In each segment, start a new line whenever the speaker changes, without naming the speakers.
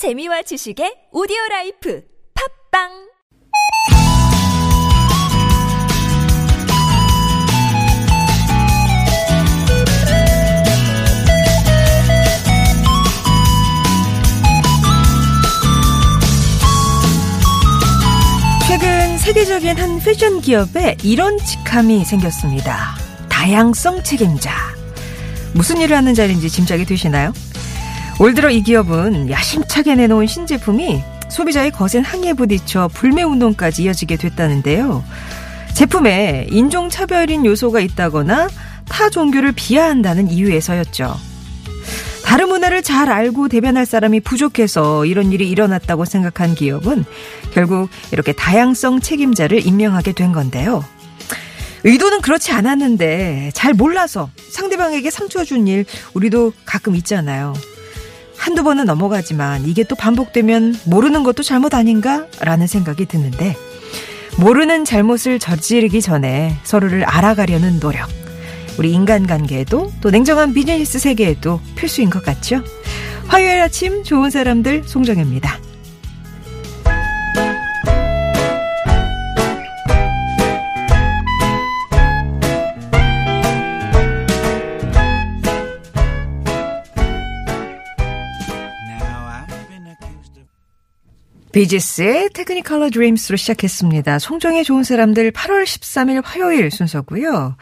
재미와 지식의 오디오 life 팟빵
최근 세계적인 한 패션 기업에 이런 직함이 생겼습니다. 다양성 책임자. 무슨 일을 하는 자리인지 짐작이 되시나요? 올 들어 이 기업은 야심차게 내놓은 신제품이 소비자의 거센 항의에 부딪혀 불매운동까지 이어지게 됐다는데요. 제품에 인종차별인 요소가 있다거나 타 종교를 비하한다는 이유에서였죠. 다른 문화를 잘 알고 대변할 사람이 부족해서 이런 일이 일어났다고 생각한 기업은 결국 이렇게 다양성 책임자를 임명하게 된 건데요. 의도는 그렇지 않았는데 잘 몰라서 상대방에게 상처 준 일 우리도 가끔 있잖아요. 한두 번은 넘어가지만 이게 또 반복되면 모르는 것도 잘못 아닌가? 라는 생각이 드는데 모르는 잘못을 저지르기 전에 서로를 알아가려는 노력. 우리 인간관계에도 또 냉정한 비즈니스 세계에도 필수인 것 같죠? 화요일 아침 좋은 사람들 송정혜입니다. 비지스의 테크니컬러 드림스로 시작했습니다. 송정의 좋은 사람들 8월 13일 화요일 순서고요.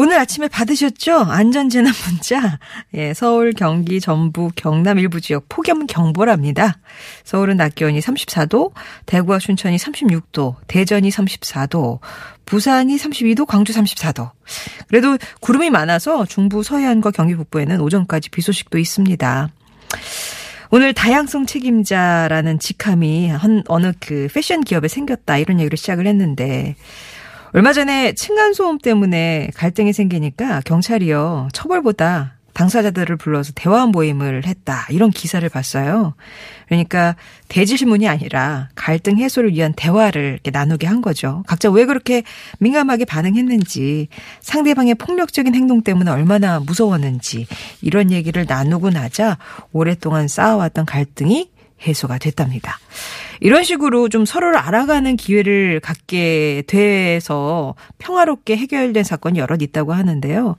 오늘 아침에 받으셨죠? 안전재난 문자. 예, 서울, 경기, 전북, 경남 일부 지역 폭염 경보랍니다. 서울은 낮 기온이 34도, 대구와 춘천이 36도, 대전이 34도, 부산이 32도, 광주 34도. 그래도 구름이 많아서 중부 서해안과 경기 북부에는 오전까지 비 소식도 있습니다. 오늘 다양성 책임자라는 직함이 한 어느 그 패션 기업에 생겼다 이런 얘기를 시작을 했는데 얼마 전에 층간소음 때문에 갈등이 생기니까 경찰이요 처벌보다 당사자들을 불러서 대화 모임을 했다 이런 기사를 봤어요. 그러니까 대질문이 아니라 갈등 해소를 위한 대화를 이렇게 나누게 한 거죠. 각자 왜 그렇게 민감하게 반응했는지 상대방의 폭력적인 행동 때문에 얼마나 무서웠는지 이런 얘기를 나누고 나자 오랫동안 쌓아왔던 갈등이 해소가 됐답니다. 이런 식으로 좀 서로를 알아가는 기회를 갖게 돼서 평화롭게 해결된 사건이 여럿 있다고 하는데요.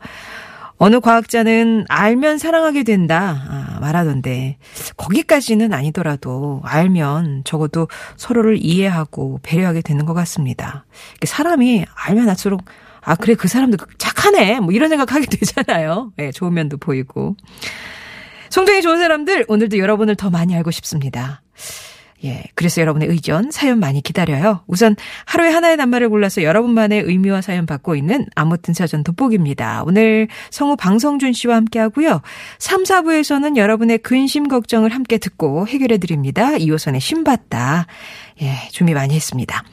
어느 과학자는 알면 사랑하게 된다 아, 말하던데 거기까지는 아니더라도 알면 적어도 서로를 이해하고 배려하게 되는 것 같습니다. 사람이 알면 할수록 아 그래 그 사람도 착하네 뭐 이런 생각하게 되잖아요. 예, 네, 좋은 면도 보이고. 송정이 좋은 사람들 오늘도 여러분을 더 많이 알고 싶습니다. 예. 그래서 여러분의 의견, 사연 많이 기다려요. 우선 하루에 하나의 낱말을 골라서 여러분만의 의미와 사연 받고 있는 아무튼 사전 돋보기입니다. 오늘 성우 방성준 씨와 함께 하고요. 3, 4부에서는 여러분의 근심 걱정을 함께 듣고 해결해 드립니다. 2호선의 신받다. 예, 준비 많이 했습니다.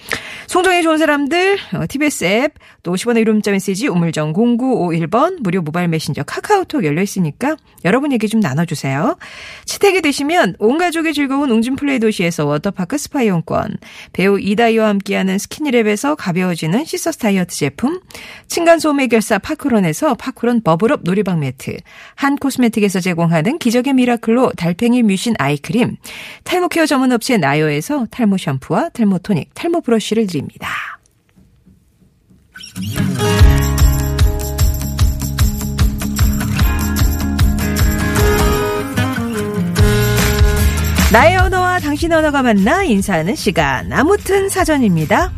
송정의 좋은 사람들, TBS 어, 앱, 또 50원의 유료 문자 메시지, 우물정 0951번, 무료 모바일 메신저 카카오톡 열려 있으니까 여러분 얘기 좀 나눠주세요. 채택이 되시면 온 가족의 즐거운 웅진 플레이 도시에서 워터파크 스파 이용권, 배우 이다이와 함께하는 스키니랩에서 가벼워지는 시서스 다이어트 제품, 층간소음 해결사 파크론에서 파크론 버블업 놀이방 매트, 한 코스메틱에서 제공하는 기적의 미라클로 달팽이 뮤신 아이크림, 탈모 케어 전문 업체 나요에서 탈모 샴푸 와 탈모 토닉, 탈모 브러쉬를 드립니다. 나의 언어와 당신 언어가 만나 인사하는 시간. 아무튼 사전입니다.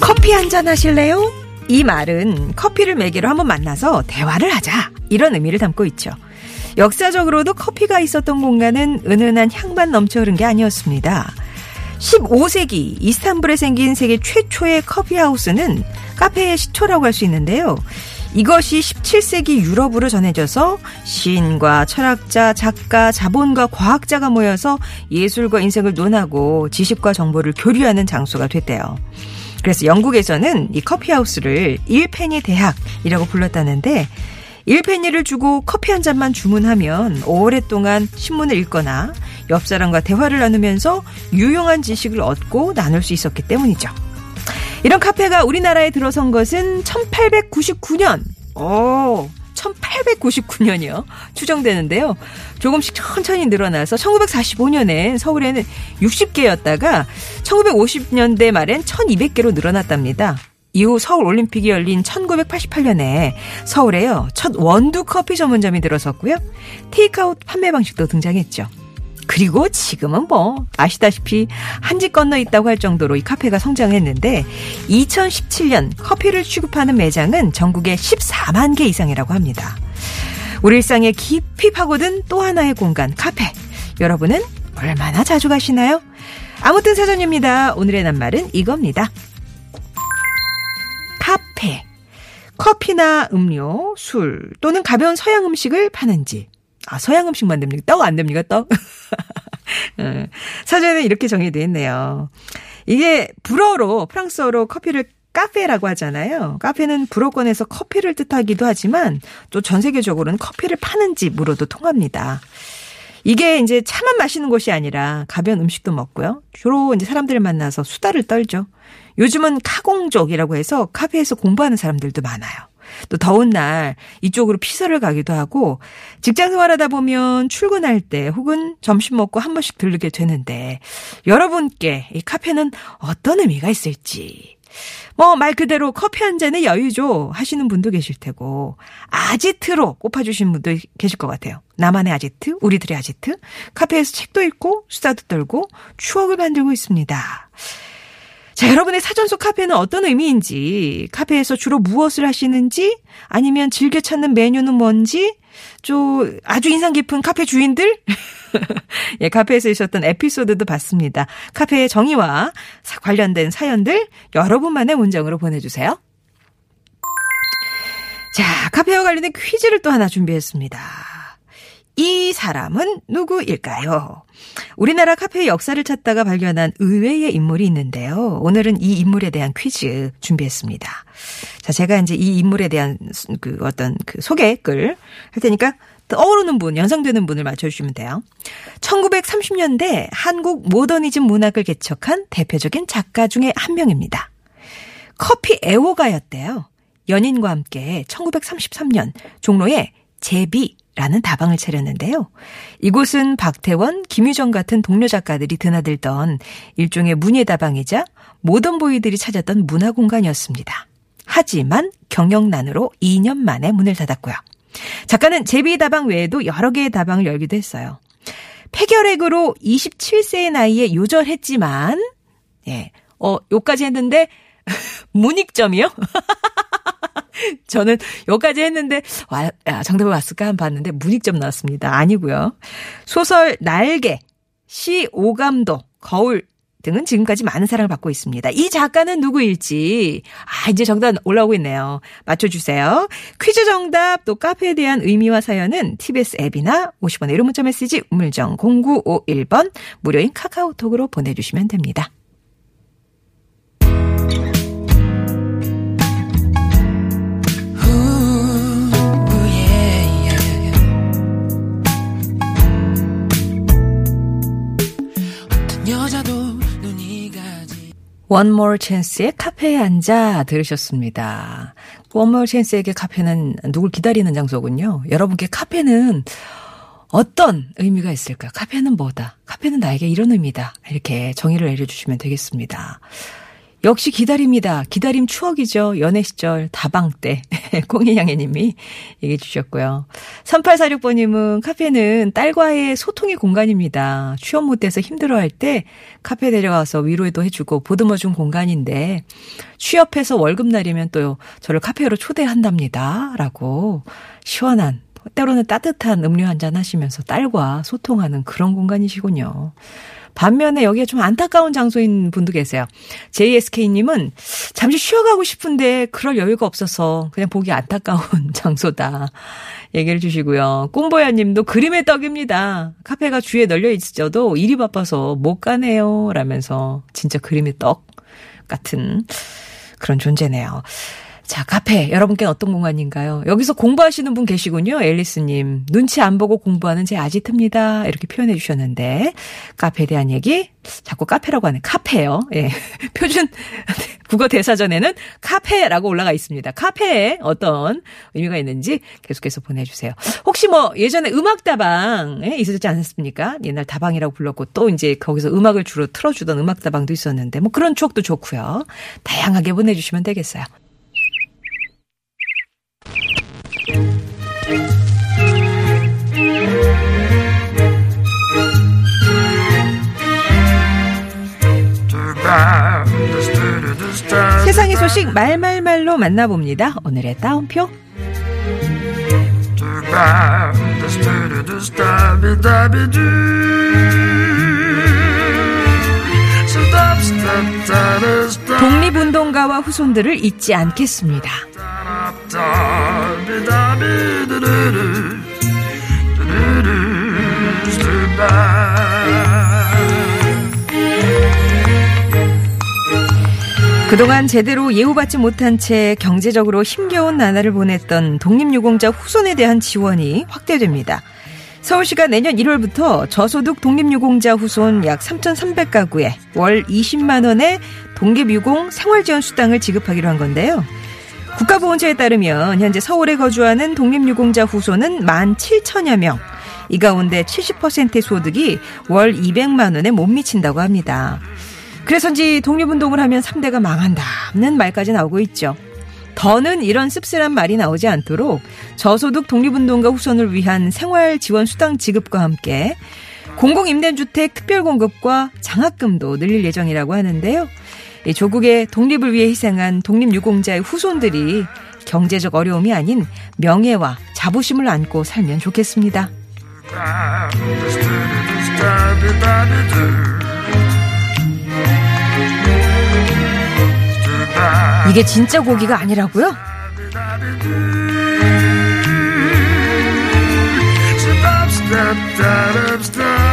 커피 한 잔 하실래요? 이 말은 커피를 매개로 한번 만나서 대화를 하자. 이런 의미를 담고 있죠. 역사적으로도 커피가 있었던 공간은 은은한 향만 넘쳐 흐른 게 아니었습니다. 15세기 이스탄불에 생긴 세계 최초의 커피하우스는 카페의 시초라고 할 수 있는데요. 이것이 17세기 유럽으로 전해져서 시인과 철학자, 작가, 자본가, 과학자가 모여서 예술과 인생을 논하고 지식과 정보를 교류하는 장소가 됐대요. 그래서 영국에서는 이 커피하우스를 1페니 대학이라고 불렀다는데 1페니를 주고 커피 한 잔만 주문하면 오랫동안 신문을 읽거나 옆 사람과 대화를 나누면서 유용한 지식을 얻고 나눌 수 있었기 때문이죠. 이런 카페가 우리나라에 들어선 것은 1899년. 오, 1899년이요. 추정되는데요. 조금씩 천천히 늘어나서 1945년엔 서울에는 60개였다가 1950년대 말엔 1200개로 늘어났답니다. 이후 서울 올림픽이 열린 1988년에 서울에요. 첫 원두 커피 전문점이 들어섰고요. 테이크아웃 판매 방식도 등장했죠. 그리고 지금은 뭐 아시다시피 한 집 건너 있다고 할 정도로 이 카페가 성장했는데 2017년 커피를 취급하는 매장은 전국에 14만 개 이상이라고 합니다. 우리 일상에 깊이 파고든 또 하나의 공간 카페. 여러분은 얼마나 자주 가시나요? 아무튼 사전입니다. 오늘의 낱말은 이겁니다. 카페. 커피나 음료, 술 또는 가벼운 서양 음식을 파는지 아, 서양 음식만 됩니까? 떡 안 됩니까? 떡? 어, 사전에 이렇게 정의되어 있네요. 이게 불어로, 프랑스어로 커피를 카페라고 하잖아요. 카페는 불어권에서 커피를 뜻하기도 하지만 또 전 세계적으로는 커피를 파는 집으로도 통합니다. 이게 이제 차만 마시는 곳이 아니라 가벼운 음식도 먹고요. 주로 이제 사람들을 만나서 수다를 떨죠. 요즘은 카공족이라고 해서 카페에서 공부하는 사람들도 많아요. 또 더운 날 이쪽으로 피서를 가기도 하고 직장 생활하다 보면 출근할 때 혹은 점심 먹고 한 번씩 들르게 되는데 여러분께 이 카페는 어떤 의미가 있을지 뭐 말 그대로 커피 한 잔의 여유죠 하시는 분도 계실 테고 아지트로 꼽아주신 분도 계실 것 같아요. 나만의 아지트, 우리들의 아지트, 카페에서 책도 읽고 수다도 떨고 추억을 만들고 있습니다. 자, 여러분의 사전 속 카페는 어떤 의미인지, 카페에서 주로 무엇을 하시는지, 아니면 즐겨 찾는 메뉴는 뭔지, 좀 아주 인상 깊은 카페 주인들? 예, 카페에서 있었던 에피소드도 봤습니다. 카페의 정의와 관련된 사연들 여러분만의 문장으로 보내주세요. 자, 카페와 관련된 퀴즈를 또 하나 준비했습니다. 이 사람은 누구일까요? 우리나라 카페의 역사를 찾다가 발견한 의외의 인물이 있는데요. 오늘은 이 인물에 대한 퀴즈 준비했습니다. 자, 제가 이제 이 인물에 대한 그 어떤 그 소개 글 할 테니까 떠오르는 분, 연상되는 분을 맞춰주시면 돼요. 1930년대 한국 모더니즘 문학을 개척한 대표적인 작가 중에 한 명입니다. 커피 애호가였대요. 연인과 함께 1933년 종로에 제비 라는 다방을 차렸는데요. 이곳은 박태원, 김유정 같은 동료 작가들이 드나들던 일종의 문예 다방이자 모던 보이들이 찾았던 문화 공간이었습니다. 하지만 경영난으로 2년 만에 문을 닫았고요. 작가는 제비 다방 외에도 여러 개의 다방을 열기도 했어요. 폐결핵으로 27세의 나이에 요절했지만, 예, 어, 요까지 했는데, 문익점이요? 저는 여기까지 했는데 와, 야, 정답이 왔을까 한 봤는데 문익점 나왔습니다. 아니고요. 소설 날개, 시 오감도, 거울 등은 지금까지 많은 사랑을 받고 있습니다. 이 작가는 누구일지 아 이제 정답 올라오고 있네요. 맞춰주세요. 퀴즈 정답 또 카페에 대한 의미와 사연은 TBS 앱이나 50원의 1호 문자 메시지 우물정 0951번 무료인 카카오톡으로 보내주시면 됩니다. One More Chance의 카페에 앉아 들으셨습니다. One More Chance에게 카페는 누굴 기다리는 장소군요. 여러분께 카페는 어떤 의미가 있을까? 카페는 뭐다? 카페는 나에게 이런 의미다. 이렇게 정의를 내려주시면 되겠습니다. 역시 기다립니다. 기다림 추억이죠. 연애 시절 다방 때 꽁이양해 님이 얘기해 주셨고요. 3846번님은 카페는 딸과의 소통의 공간입니다. 취업 못해서 힘들어할 때 카페 데려가서 위로도 해주고 보듬어준 공간인데 취업해서 월급 날이면 또 저를 카페로 초대한답니다. 라고 시원한 때로는 따뜻한 음료 한 잔 하시면서 딸과 소통하는 그런 공간이시군요. 반면에 여기에 좀 안타까운 장소인 분도 계세요. JSK님은 잠시 쉬어가고 싶은데 그럴 여유가 없어서 그냥 보기 안타까운 장소다. 얘기를 주시고요. 꿈보야 님도 그림의 떡입니다. 카페가 주위에 널려 있어도 일이 바빠서 못 가네요. 라면서 진짜 그림의 떡 같은 그런 존재네요. 자, 카페. 여러분께 어떤 공간인가요? 여기서 공부하시는 분 계시군요. 앨리스님. 눈치 안 보고 공부하는 제 아지트입니다. 이렇게 표현해 주셨는데. 카페에 대한 얘기? 자꾸 카페라고 하네. 카페요. 예. 표준 국어 대사전에는 카페라고 올라가 있습니다. 카페에 어떤 의미가 있는지 계속해서 보내주세요. 혹시 뭐 예전에 음악다방에 있었지 않았습니까? 옛날 다방이라고 불렀고 또 이제 거기서 음악을 주로 틀어주던 음악다방도 있었는데 뭐 그런 추억도 좋고요. 다양하게 보내주시면 되겠어요. 세상의 소식 말말말로 만나봅니다. 오늘의 따옴표. 독립운동가와 후손들을 잊지 않겠습니다. 그동안 제대로 예우받지 못한 채 경제적으로 힘겨운 나날을 보냈던 독립유공자 후손에 대한 지원이 확대됩니다. 서울시가 내년 1월부터 저소득 독립유공자 후손 약 3,300가구에 월 20만 원의 독립유공 생활지원 수당을 지급하기로 한 건데요. 국가보훈처에 따르면 현재 서울에 거주하는 독립유공자 후손은 1만 7천여 명. 이 가운데 70%의 소득이 월 200만 원에 못 미친다고 합니다. 그래서인지 독립운동을 하면 3대가 망한다는 말까지 나오고 있죠. 더는 이런 씁쓸한 말이 나오지 않도록 저소득 독립운동가 후손을 위한 생활 지원 수당 지급과 함께 공공임대주택 특별공급과 장학금도 늘릴 예정이라고 하는데요. 조국의 독립을 위해 희생한 독립유공자의 후손들이 경제적 어려움이 아닌 명예와 자부심을 안고 살면 좋겠습니다. 이게 진짜 고기가 아니라고요?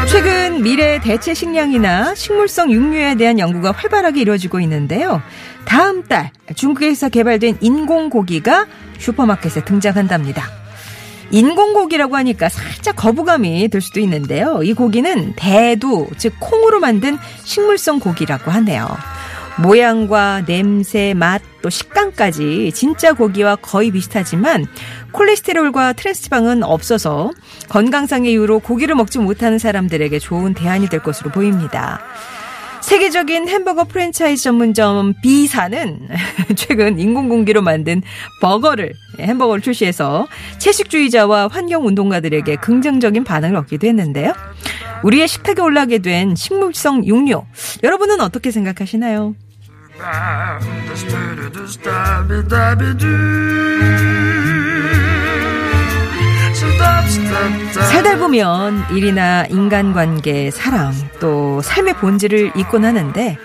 최근 미래 대체 식량이나 식물성 육류에 대한 연구가 활발하게 이루어지고 있는데요. 다음 달 중국에서 개발된 인공고기가 슈퍼마켓에 등장한답니다. 인공고기라고 하니까 살짝 거부감이 들 수도 있는데요. 이 고기는 대두, 즉 콩으로 만든 식물성 고기라고 하네요. 모양과 냄새, 맛, 또 식감까지 진짜 고기와 거의 비슷하지만 콜레스테롤과 트랜스지방은 없어서 건강상의 이유로 고기를 먹지 못하는 사람들에게 좋은 대안이 될 것으로 보입니다. 세계적인 햄버거 프랜차이즈 전문점 B사는 최근 인공공기로 만든 버거를 햄버거를 출시해서 채식주의자와 환경운동가들에게 긍정적인 반응을 얻기도 했는데요. 우리의 식탁에 올라게 된 식물성 육류 여러분은 어떻게 생각하시나요? 살다 보면 일이나 인간관계, 사랑, 또 삶의 본질을 잊곤 하는데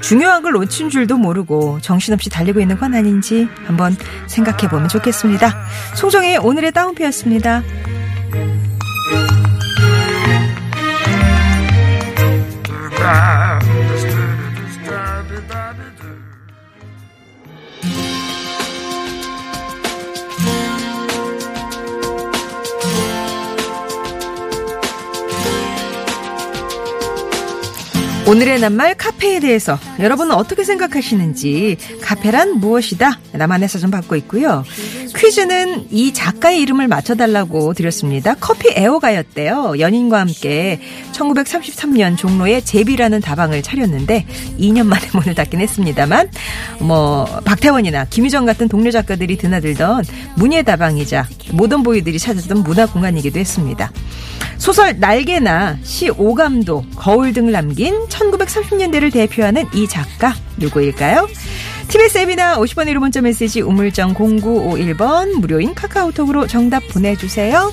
중요한 걸 놓친 줄도 모르고 정신없이 달리고 있는 건 아닌지 한번 생각해 보면 좋겠습니다. 송정의 오늘의 따옴표였습니다. 오늘의 낱말 카페에 대해서 여러분은 어떻게 생각하시는지 카페란 무엇이다? 나만의 사전 받고 있고요. 퀴즈는 이 작가의 이름을 맞춰달라고 드렸습니다. 커피 애호가였대요. 연인과 함께 1933년 종로에 제비라는 다방을 차렸는데 2년 만에 문을 닫긴 했습니다만 뭐 박태원이나 김유정 같은 동료 작가들이 드나들던 문예 다방이자 모던 보이들이 찾았던 문화 공간이기도 했습니다. 소설 날개나 시 오감도, 거울 등을 남긴 1930년대를 대표하는 이 작가 누구일까요? TBS 앱이나 50번의 1호 문자 메시지 우물정 0951번 무료인 카카오톡으로 정답 보내주세요.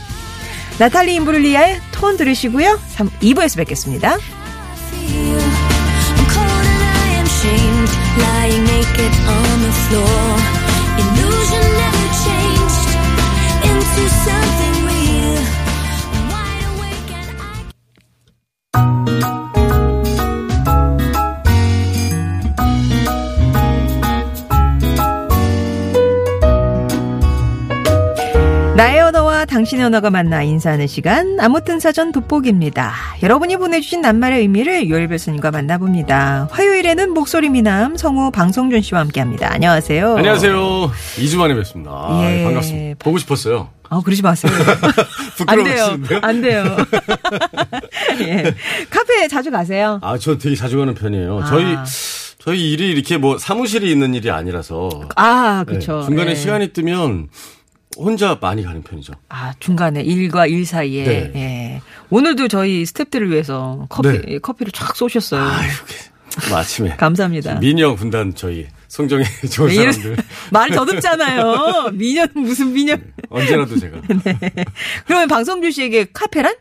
나탈리 임브룰리아의 톤 들으시고요. 3, 2부에서 뵙겠습니다. lying naked on. 나의 언어와 당신의 언어가 만나 인사하는 시간 아무튼 사전 돋보기입니다. 여러분이 보내주신 낱말의 의미를 요엘 교수님과 만나봅니다. 화요일에는 목소리 미남 성우 방성준 씨와 함께합니다. 안녕하세요.
안녕하세요. 2주 만에 뵙습니다. 아,
예.
반갑습니다. 보고 싶었어요.
아 그러지 마세요. 안 돼요. 안 돼요. 예. 카페 자주 가세요?
아, 저 되게 자주 가는 편이에요. 저희
아.
저희 일이 이렇게 뭐 사무실이 있는 일이 아니라서
아
네,
그렇죠.
중간에
예.
시간이 뜨면 혼자 많이 가는 편이죠.
아 중간에 일과 일 사이에
네.
예. 오늘도 저희 스탭들을 위해서 커피
네.
커피를 쫙 쏘셨어요.
아유, 뭐 아침에
감사합니다.
미녀 군단 저희 송정의 좋은
네,
사람들
말 더듬잖아요. 미년 무슨 미년.
언제라도 제가
그러면 방송주 씨에게 카페란?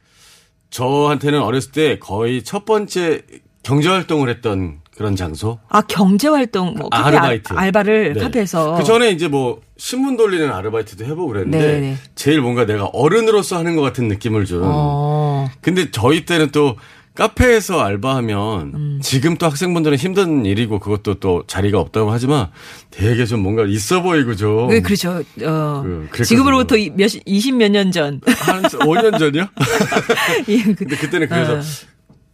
저한테는 어렸을 때 거의 첫 번째 경제 활동을 했던 그런 장소.
아 경제 활동 뭐 카페
아르바이트.
알, 바를
네.
카페에서
그 전에 이제 뭐 신문 돌리는 아르바이트도 해보고 그랬는데
네네.
제일 뭔가 내가 어른으로서 하는 것 같은 느낌을 준.
어.
근데 저희 때는 또 카페에서 알바하면
음.
지금 또 학생분들은 힘든 일이고 그것도 또 자리가 없다고 하지만 되게 좀 뭔가 있어 보이고 좀.
네, 그렇죠. 어.
그.
지금으로부터 이- 몇 20 몇 년 전.
한 5년 전이요?
예, 그-
근데 그때는 그래서
어.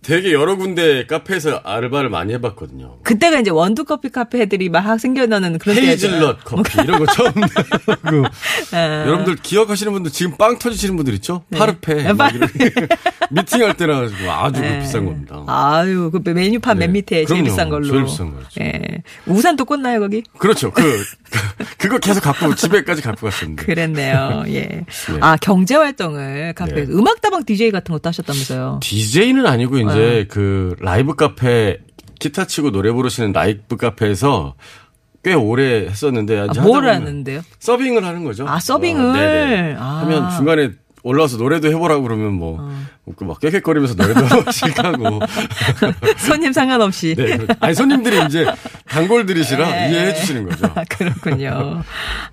되게 여러 군데 카페에서 아르바를 많이 해봤거든요.
그때가 이제 원두 커피 카페들이 막 생겨나는 그런
헤이즐넛 커피 이런 거 처음 하고
아.
여러분들 기억하시는 분들 지금 빵 터지시는 분들 있죠? 파르페
네,
막 이런 미팅할 때나 가지고 아주 그
네.
비싼 겁니다.
아유, 그 메뉴판 맨
네.
밑에 제일
그럼요.
비싼 걸로.
제일 비싼 거죠.
예. 우산도 꽂나요, 거기?
그렇죠. 그, 그 그거 계속 갖고 집에까지 갖고 갔었는데.
그랬네요. 예. 아, 경제 활동을 카페에서
네.
음악 다방 DJ 같은 것도 하셨다면서요.
DJ는 아니고 이제
네.
그 라이브 카페 기타 치고 노래 부르시는 라이브 카페에서 꽤 오래 했었는데
아,
이제
뭘 하는데요?
서빙을 하는 거죠.
아, 서빙을?
어, 네네.
아.
하면 중간에 올라와서 노래도 해보라고 그러면 뭐,
어.
그막 깨끗거리면서 노래도 한 번씩 하고.
손님 상관없이.
네. 그렇- 아니, 손님들이 이제 단골들이시라
네.
이해해 주시는 거죠.
아, 그렇군요.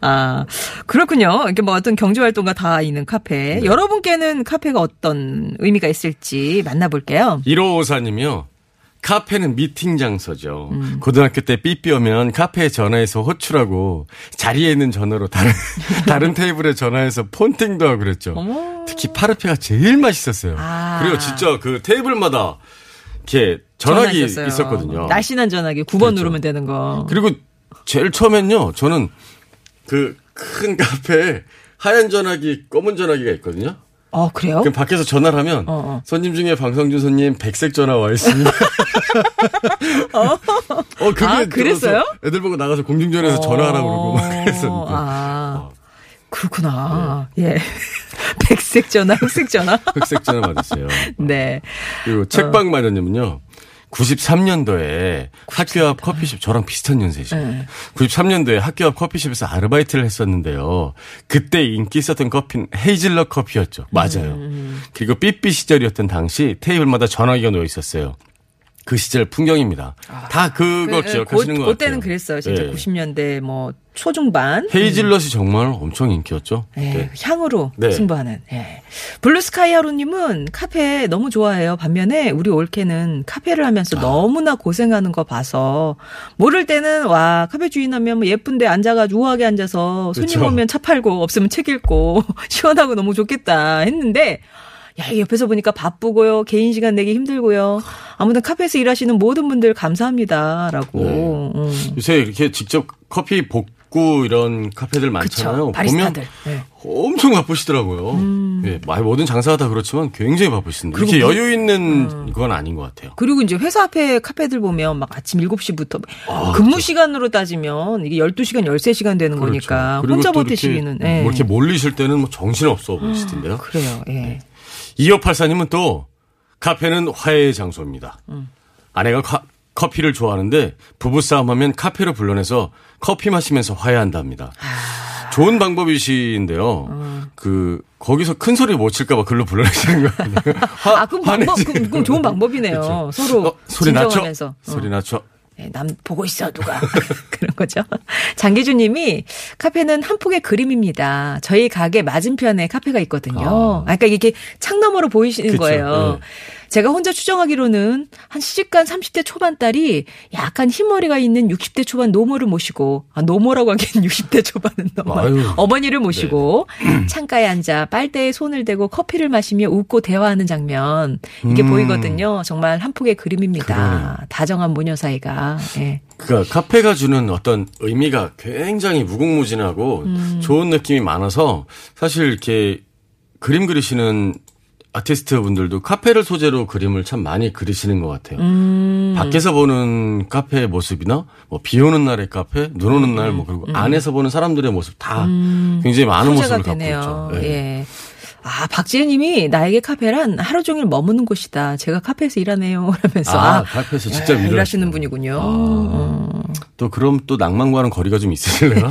아, 그렇군요. 이렇게 뭐 어떤 경제 활동가 다 있는 카페.
네.
여러분께는 카페가 어떤 의미가 있을지 만나볼게요.
1554님이요. 카페는 미팅 장소죠.
음.
고등학교 때 삐삐 오면 카페에 전화해서 호출하고 자리에 있는 전화로 다른 다른 테이블에 전화해서 폰팅도 하고 그랬죠.
어머.
특히 파르페가 제일 맛있었어요.
아.
그리고 진짜 그 테이블마다 이렇게 전화기
전화.
있었거든요.
날씬한 전화기 9번
그렇죠.
누르면 되는 거.
그리고 제일 처음엔요. 저는 그 큰 카페에 하얀 전화기, 검은 전화기가 있거든요.
어, 그래요?
그럼 밖에서 전화를 하면
어, 어.
손님 중에 방성준 손님 백색 전화 와 있습니다. 어, 그게
아, 그랬어요?
애들 보고 나가서 공중전에서 전화하라고 그러고 막
어,
그랬었는데.
아,
어,
그렇구나.
네.
예. 백색 전화, 흑색 전화.
흑색 전화 받았어요.
네.
그리고 책방 마녀님은요. 93년도에 학교 앞 커피숍 저랑 비슷한 연세시죠.
네.
93년도에 학교 앞 커피숍에서 아르바이트를 했었는데요. 그때 인기 있었던 커피는 헤이즐넛 커피였죠. 맞아요.
음.
그리고 삐삐 시절이었던 당시 테이블마다 전화기가 놓여 있었어요. 그 시절 풍경입니다. 다 그걸 기억하시는 것
그, 그때는
같아요.
그랬어요. 진짜
네.
90년대 뭐 초중반.
헤이즐넛이 정말 엄청 인기였죠.
예,
네.
향으로
네.
승부하는. 예. 블루스카이 하루님은 카페 너무 좋아해요. 반면에 우리 올케는 카페를
아.
하면서 너무나 고생하는 거 봐서 모를 때는 와 카페 주인하면 뭐 예쁜데 앉아가지고 우아하게 앉아서 손님
그쵸.
오면 차 팔고 없으면 책 읽고 시원하고 너무 좋겠다 했는데. 야, 이 옆에서 보니까 바쁘고요. 개인 시간 내기 힘들고요. 아무튼 카페에서 일하시는 모든 분들 감사합니다라고.
네.
음.
요새 이렇게 직접 커피 볶고 이런 카페들 많잖아요.
그쵸.
보면
네.
엄청 바쁘시더라고요. 예, 많이 모든 장사하다 그렇지만 굉장히 바쁘신데 이렇게
무-
여유 있는 건 아닌 것 같아요.
그리고 이제 회사 앞에 카페들 보면 막 아침 7시부터
아,
근무 시간으로 따지면 이게 12시간, 13시간 되는 거니까
그리고
혼자
또
버티시기는.
이렇게,
예.
뭐 이렇게 몰리실 때는 뭐 정신 없어 보이시던데요.
그래요. 예.
2584님은 또 카페는 화해의 장소입니다.
음.
아내가 카- 커피를 좋아하는데 부부싸움 하면 카페로 불러내서 커피 마시면서 화해한답니다.
아.
좋은 방법이신데요.
음.
그 거기서 큰 소리 못 칠까봐 글로 불러내시는 거 아니에요? 화-
아, 그럼 방법. 그, 그럼 좋은 방법이네요.
그렇죠.
서로
어, 소리 낮춰.
어.
소리 낮춰.
예, 남 보고 있어 누가 그런 거죠. 장기주님이 카페는 한 폭의 그림입니다. 저희 가게 맞은편에 카페가 있거든요.
아.
아. 그러니까 이게 창 너머로 보이시는
그쵸,
거예요.
네.
제가 혼자 추정하기로는 한 시집간 30대 초반 딸이 약간 흰머리가 있는 60대 초반 노모를 모시고, 아, 노모라고 하기엔 60대 초반은 너무. 어머니를 모시고 창가에 앉아 빨대에 손을 대고 커피를 마시며 웃고 대화하는 장면 이게
음.
보이거든요. 정말 한 폭의 그림입니다.
그러네요.
다정한 모녀 사이가. 예.
그러니까 카페가 주는 어떤 의미가 굉장히 무궁무진하고
음.
좋은 느낌이 많아서 사실 이렇게 그림 그리시는 아티스트 분들도 카페를 소재로 그림을 참 많이 그리시는 것 같아요.
음.
밖에서 보는 카페의 모습이나 뭐 비 오는 날의 카페, 눈 오는 날 뭐 그리고 안에서 보는 사람들의 모습 다 굉장히 많은
음.
모습을 갖고
되네요.
있죠. 예.
예. 아, 박지혜 님이 나에게 카페란 하루 종일 머무는 곳이다. 제가 카페에서 일하네요. 그러면서.
아, 카페에서 직접
예, 일하시는. 분이군요.
아. 또 그럼 또 낭만과는 거리가 좀 있으실래나?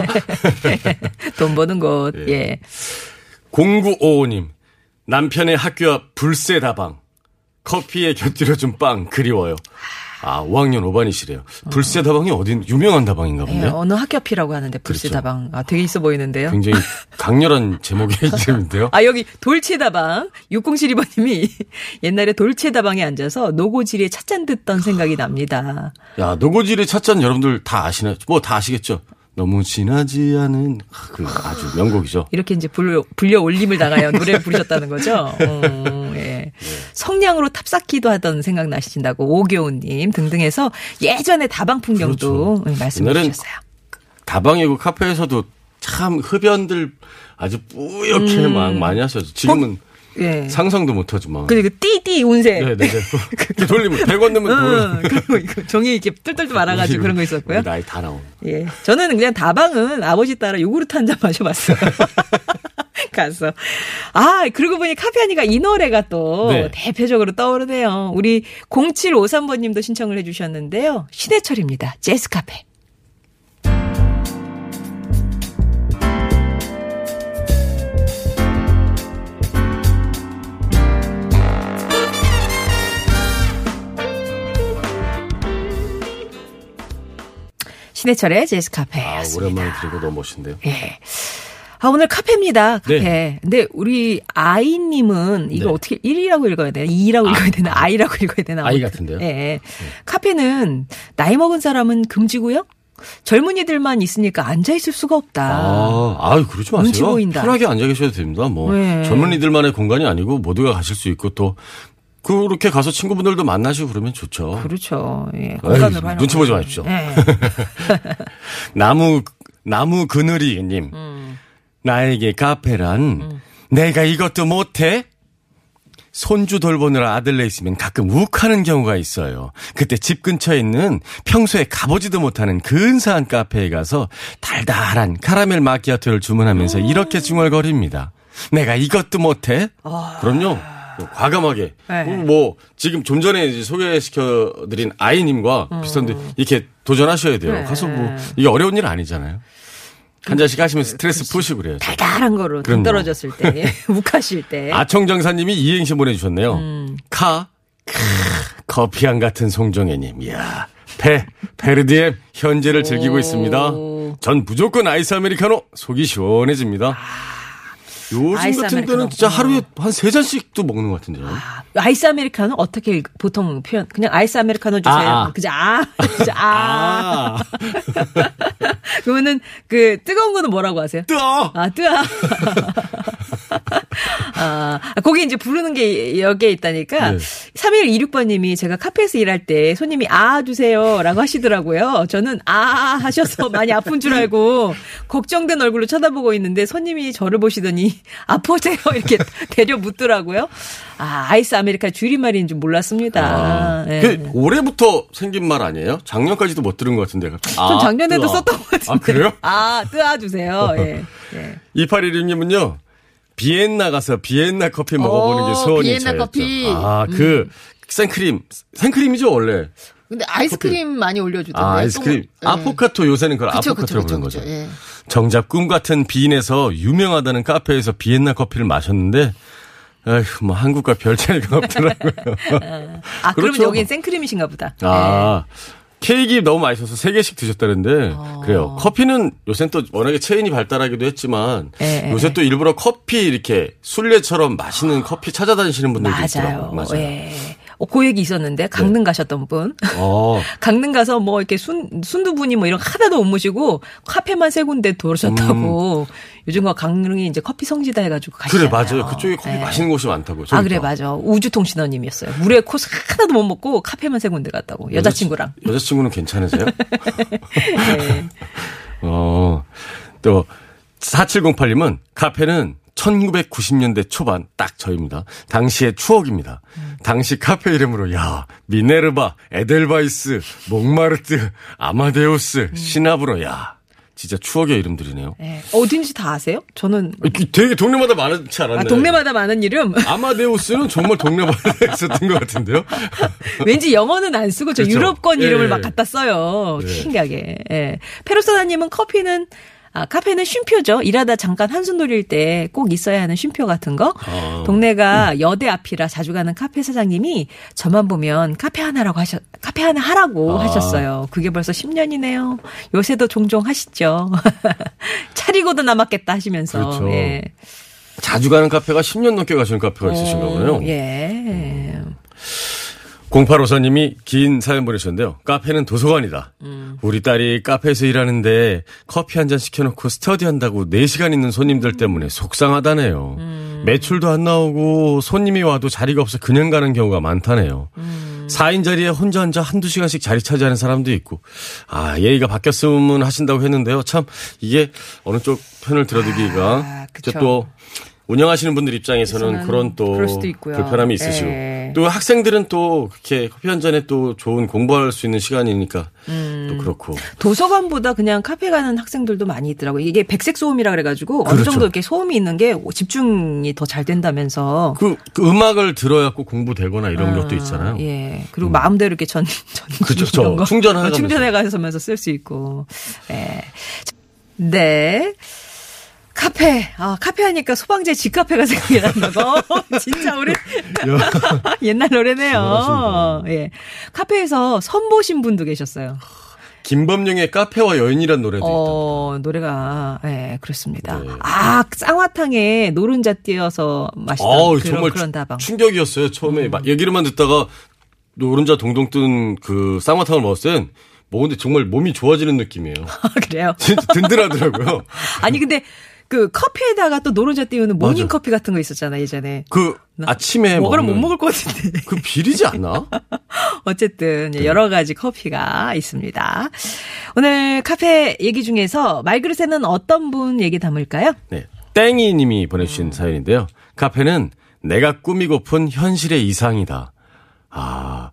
돈 버는 곳.
예.
예.
0955님, 남편의 학교 앞 불새 다방. 커피에 곁들여 준 빵 그리워요. 아, 5학년 5반이시래요. 불새 다방이 어딘 유명한 다방인가
예,
본데.
어느 학교 앞이라고 하는데
그렇죠.
불새다방. 아, 되게 있어 보이는데요.
굉장히 강렬한 제목의 이름인데요.
아, 여기 돌체 다방. 6072번 님이 옛날에 돌체 다방에 앉아서 노고지리에 찻잔 듣던 생각이 납니다.
야, 노고지리 찻잔 여러분들 다 아시나요? 뭐 다 아시겠죠? 너무 진하지 않은 그 아주 명곡이죠.
이렇게 이제 불려, 불려 올림을 당하여 노래를 부르셨다는 거죠. 음, 예. 성냥으로 탑쌓기도 하던 생각 나신다고 오교훈님 등등해서 예전에 다방 풍경도
그렇죠.
말씀해
옛날엔
주셨어요.
다방이고 카페에서도 참 흡연들 아주 뿌옇게 막 많이 하셨죠. 지금은
예.
상상도 못하지만.
그리고 그 띠띠 운세.
네네네. 이렇게 돌리면 100원 넣으면
응,
돌.
그리고 이거 종이 이렇게 뚫뚫 말아가지고 그런 거 있었고요.
나이 다 나온.
예. 저는 그냥 다방은 아버지 따라 요구르트 한 잔 마셔봤어요. 가서. 아, 그러고 보니 카페하니까 이 노래가 또
네.
대표적으로 떠오르네요. 우리 0753번 님도 신청을 해주셨는데요. 신해철입니다. 재즈 카페. 신해철의 재즈
아,
카페였습니다.
오랜만에 들으고 너무 멋진데요.
예. 아, 오늘 카페입니다. 카페.
네.
근데 우리 아이님은 이거
네.
어떻게 1이라고 읽어야 되나? 2라고 읽어야 되나? 아 이라고 읽어야 되나?
아이. 같은데요? 네.
예. 카페는 나이 먹은 사람은 금지고요. 젊은이들만 있으니까 앉아 있을 수가 없다.
아, 아, 그러지
눈치
마세요.
보인다.
편하게 앉아 계셔도 됩니다. 뭐
네.
젊은이들만의 공간이 아니고 모두가 가실 수 있고 또 그렇게 가서 친구분들도 만나시고 그러면 좋죠.
그렇죠. 예. 공간으로 하는
눈치 보지. 마십시오.
예.
나무 나무 그늘이님
음.
나에게 카페란 내가 이것도 못해 손주 돌보느라 아들네 있으면 가끔 욱하는 경우가 있어요. 그때 집 근처에 있는 평소에 가보지도 못하는 근사한 카페에 가서 달달한 카라멜 마키아토를 주문하면서 이렇게 중얼거립니다. 내가 이것도 못해? 그럼요. 과감하게.
네.
뭐 지금 좀 전에 소개시켜드린 아이님과 비슷한데 이렇게 도전하셔야 돼요.
네.
가서 뭐 이게 어려운 일 아니잖아요. 한 잔씩 하시면 스트레스 푸시고 그래요.
달달한 거로 등
그럼요.
떨어졌을 때, 예. 욱하실 때.
아청정사님이 이행시 보내주셨네요.
음.
카, 크, 커피향 같은 송정혜님. 이야, 페, 페르디엠 현재를 즐기고 있습니다. 전 무조건 아이스 아메리카노 속이 시원해집니다. 요즘 같은. 때는 진짜
어.
하루에 한 세 잔씩도 먹는 것 같은데요.
아, 아이스 아메리카노 어떻게 읽- 보통 표현? 그냥 아이스 아메리카노 주세요.
아, 아.
그죠? 아, 그죠? 아.
아,
그러면은 그 뜨거운 거는 뭐라고 하세요?
뜨어!
아, 뜨아. 아, 거기 이제 부르는 게 여기에 있다니까.
네.
3126번님이 제가 카페에서 일할 때 손님이 아 주세요 라고 하시더라고요. 저는 아 하셔서 많이 아픈 줄 알고 걱정된 얼굴로 쳐다보고 있는데 손님이 저를 보시더니 아프세요 이렇게 되려 묻더라고요. 아, 아이스 아메리카 줄임말인 줄 몰랐습니다.
아,
예.
그 올해부터 생긴 말 아니에요? 작년까지도 못 들은 것 같은데.
전 작년에도 썼던 것 같은데.
아, 그래요?
아, 뜨아 주세요. 예. 예.
2816님은요. 비엔나 가서 비엔나 커피 먹어보는 게
오,
소원이
비엔나. 커피.
아, 그 생크림. 생크림이죠, 원래.
근데 아이스크림 많이 올려주던데.
아, 아이스크림.
또, 예.
아포카토 요새는 그걸
그쵸,
아포카토라고
그쵸,
부르는 거죠.
예.
정작 꿈 같은 비인에서 유명하다는 카페에서 비엔나 커피를 마셨는데 에휴, 뭐 한국과 별 차이가 없더라고요.
아, 그러면
그렇죠.
여긴 생크림이신가 보다.
아. 케이크 너무 맛있어서 세 개씩 드셨다는데 그래요. 커피는 요새는 또 워낙에 체인이 발달하기도 했지만
예,
요새
예.
또 일부러 커피 이렇게 술래처럼 맛있는 커피 찾아다니시는 분들도
맞아요.
있더라고요. 맞아요.
예. 어, 그 얘기 있었는데 강릉 가셨던 분.
어.
강릉 가서 뭐 이렇게 순 순두부니 뭐 이런 거 하나도 못 모시고 카페만 세 군데 돌으셨다고. 요즘과 강릉이 이제 커피 성지다 해가지고
음. 그래,
가시잖아요.
맞아요. 그쪽에 커피
네.
맛있는 곳이 많다고.
아 그래
저기도.
맞아 우주통신원님이었어요. 물에 코스 하나도 못 먹고 카페만 세 군데 갔다고 여자친구랑.
여자, 여자친구는 괜찮으세요?
네.
어. 또 4708님은 카페는 1990년대 초반 딱 저입니다. 당시의 추억입니다. 당시 카페 이름으로 야 미네르바, 에델바이스, 몽마르트, 아마데우스, 시나브로 야 진짜 추억의 이름들이네요.
네. 어딘지 다 아세요? 저는
이게 되게 동네마다 많지 않았나요?
아, 동네마다 많은 이름.
아마데우스는 정말 동네마다 있었던 것 같은데요.
왠지 영어는 안 쓰고 저
그렇죠.
유럽권
예,
이름을
예.
막 갖다 써요.
네.
신기하게. 예. 페로소다님은 커피는 아, 카페는 쉼표죠. 일하다 잠깐 한숨 돌릴 때 꼭 있어야 하는 쉼표 같은 거.
아.
동네가 여대 앞이라 자주 가는 카페 사장님이 저만 보면 카페 하나라고 하셨, 카페 하나 하라고
아.
하셨어요. 그게 벌써 10년이네요. 요새도 종종 하시죠. 차리고도 남았겠다 하시면서.
그렇죠.
예.
자주 가는 카페가 10년 넘게 가시는 카페가 있으신가 보네요.
어, 예.
0854님이 긴 사연 보내셨는데요. 카페는 도서관이다.
음.
우리 딸이 카페에서 일하는데 커피 한 잔 시켜놓고 스터디 한다고 4시간 있는 손님들 때문에 속상하다네요.
음.
매출도 안 나오고 손님이 와도 자리가 없어 그냥 가는 경우가 많다네요.
음.
4인 자리에 혼자 앉아 한두 시간씩 자리 차지하는 사람도 있고, 아, 예의가 바뀌었으면 하신다고 했는데요. 참, 이게 어느 쪽 편을 들어드기가,
아,
또, 운영하시는 분들 입장에서는 그런 또. 불편함이 있으시고
예.
또 학생들은 또 그렇게 커피 한 잔에 또 좋은 공부할 수 있는 시간이니까
음.
또 그렇고
도서관보다 그냥 카페 가는 학생들도 많이 있더라고요. 이게 백색 소음이라 그래가지고 어느
그렇죠.
정도 이렇게 소음이 있는 게 집중이 더 잘 된다면서.
그, 그 음악을 들어야고 공부되거나 이런 것도 있잖아요.
예. 그리고 마음대로 이렇게 전, 전,
그죠, 저
이런 거
충전하면서.
충전해 가면서 쓸 수 있고. 예. 네. 카페. 아, 카페 하니까 소방제 집카페가 생각이 난다고. 진짜 우리 옛날 노래네요. 예. 카페에서 선보신 분도 계셨어요.
김범용의 카페와 여인이란 노래도 있다.
어, 노래가, 예, 그렇습니다.
네.
아, 쌍화탕에 노른자 띄어서 마시던
아우,
그런,
정말
그런 다방. 음.
충격이었어요. 처음에 막 얘기를만 듣다가 노른자 동동 뜬 그 쌍화탕을 먹었을 땐 먹는데 정말 몸이 좋아지는 느낌이에요.
아, 그래요?
진짜 든든하더라고요.
아니, 근데 그 커피에다가 또 노른자 띄우는 모닝. 커피 같은 거 있었잖아, 예전에.
그 아침에
먹으면 못
먹는
먹을 것 같은데.
그 비리지 않나?
어쨌든
네.
예, 여러 가지 커피가 있습니다. 오늘 카페 얘기 중에서 말그릇에는 어떤 분 얘기 담을까요?
네. 땡이 님이 보내주신
음.
사연인데요. 카페는 내가 꾸미고픈 현실의 이상이다. 아,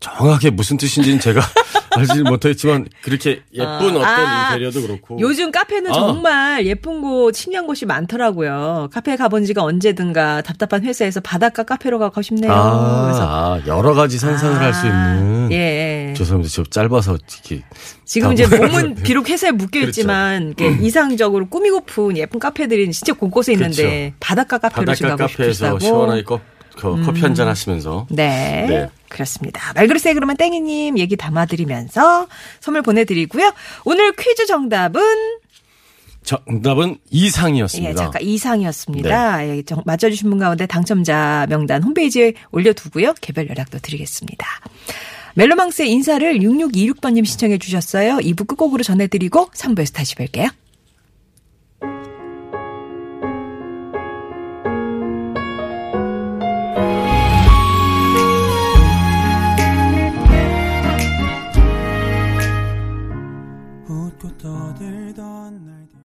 정확하게 무슨 뜻인지는 제가 알지 못했지만 그렇게 예쁜 어 떤
아,
인테리어도 그렇고.
요즘 카페는
아.
정말 예쁜 곳, 신기한 곳이 많더라고요. 카페 가본 지가 언제든가 답답한 회사에서 바닷가 카페로 가고 싶네요.
아,
그래서
아, 여러 가지 상상을 할 수 있는.
예.
죄송합니다. 저 짧아서 이렇게.
지금
다
이제. 몸은 비록 회사에 묶여 있지만
그렇죠.
이렇게 이상적으로 꾸미고픈 예쁜 카페들이 진짜 곳곳에 있는데 바닷가 카페로
바닷가
가고
카페에서
싶으시다고.
시원하게 컵, 그 커피 한 잔 하시면서.
네.
네.
그렇습니다. 말그릇에 그러면 땡이님 얘기 담아드리면서 선물 보내드리고요. 오늘 퀴즈 정답은
정답은 이상이었습니다.
예, 작가 이상이었습니다. 예, 정- 맞춰주신 분 가운데 당첨자 명단 홈페이지에 올려두고요. 개별 연락도 드리겠습니다. 멜로망스의 인사를 6626번님 신청해 주셨어요. 2부 끝곡으로 전해드리고 3부에서 다시 뵐게요.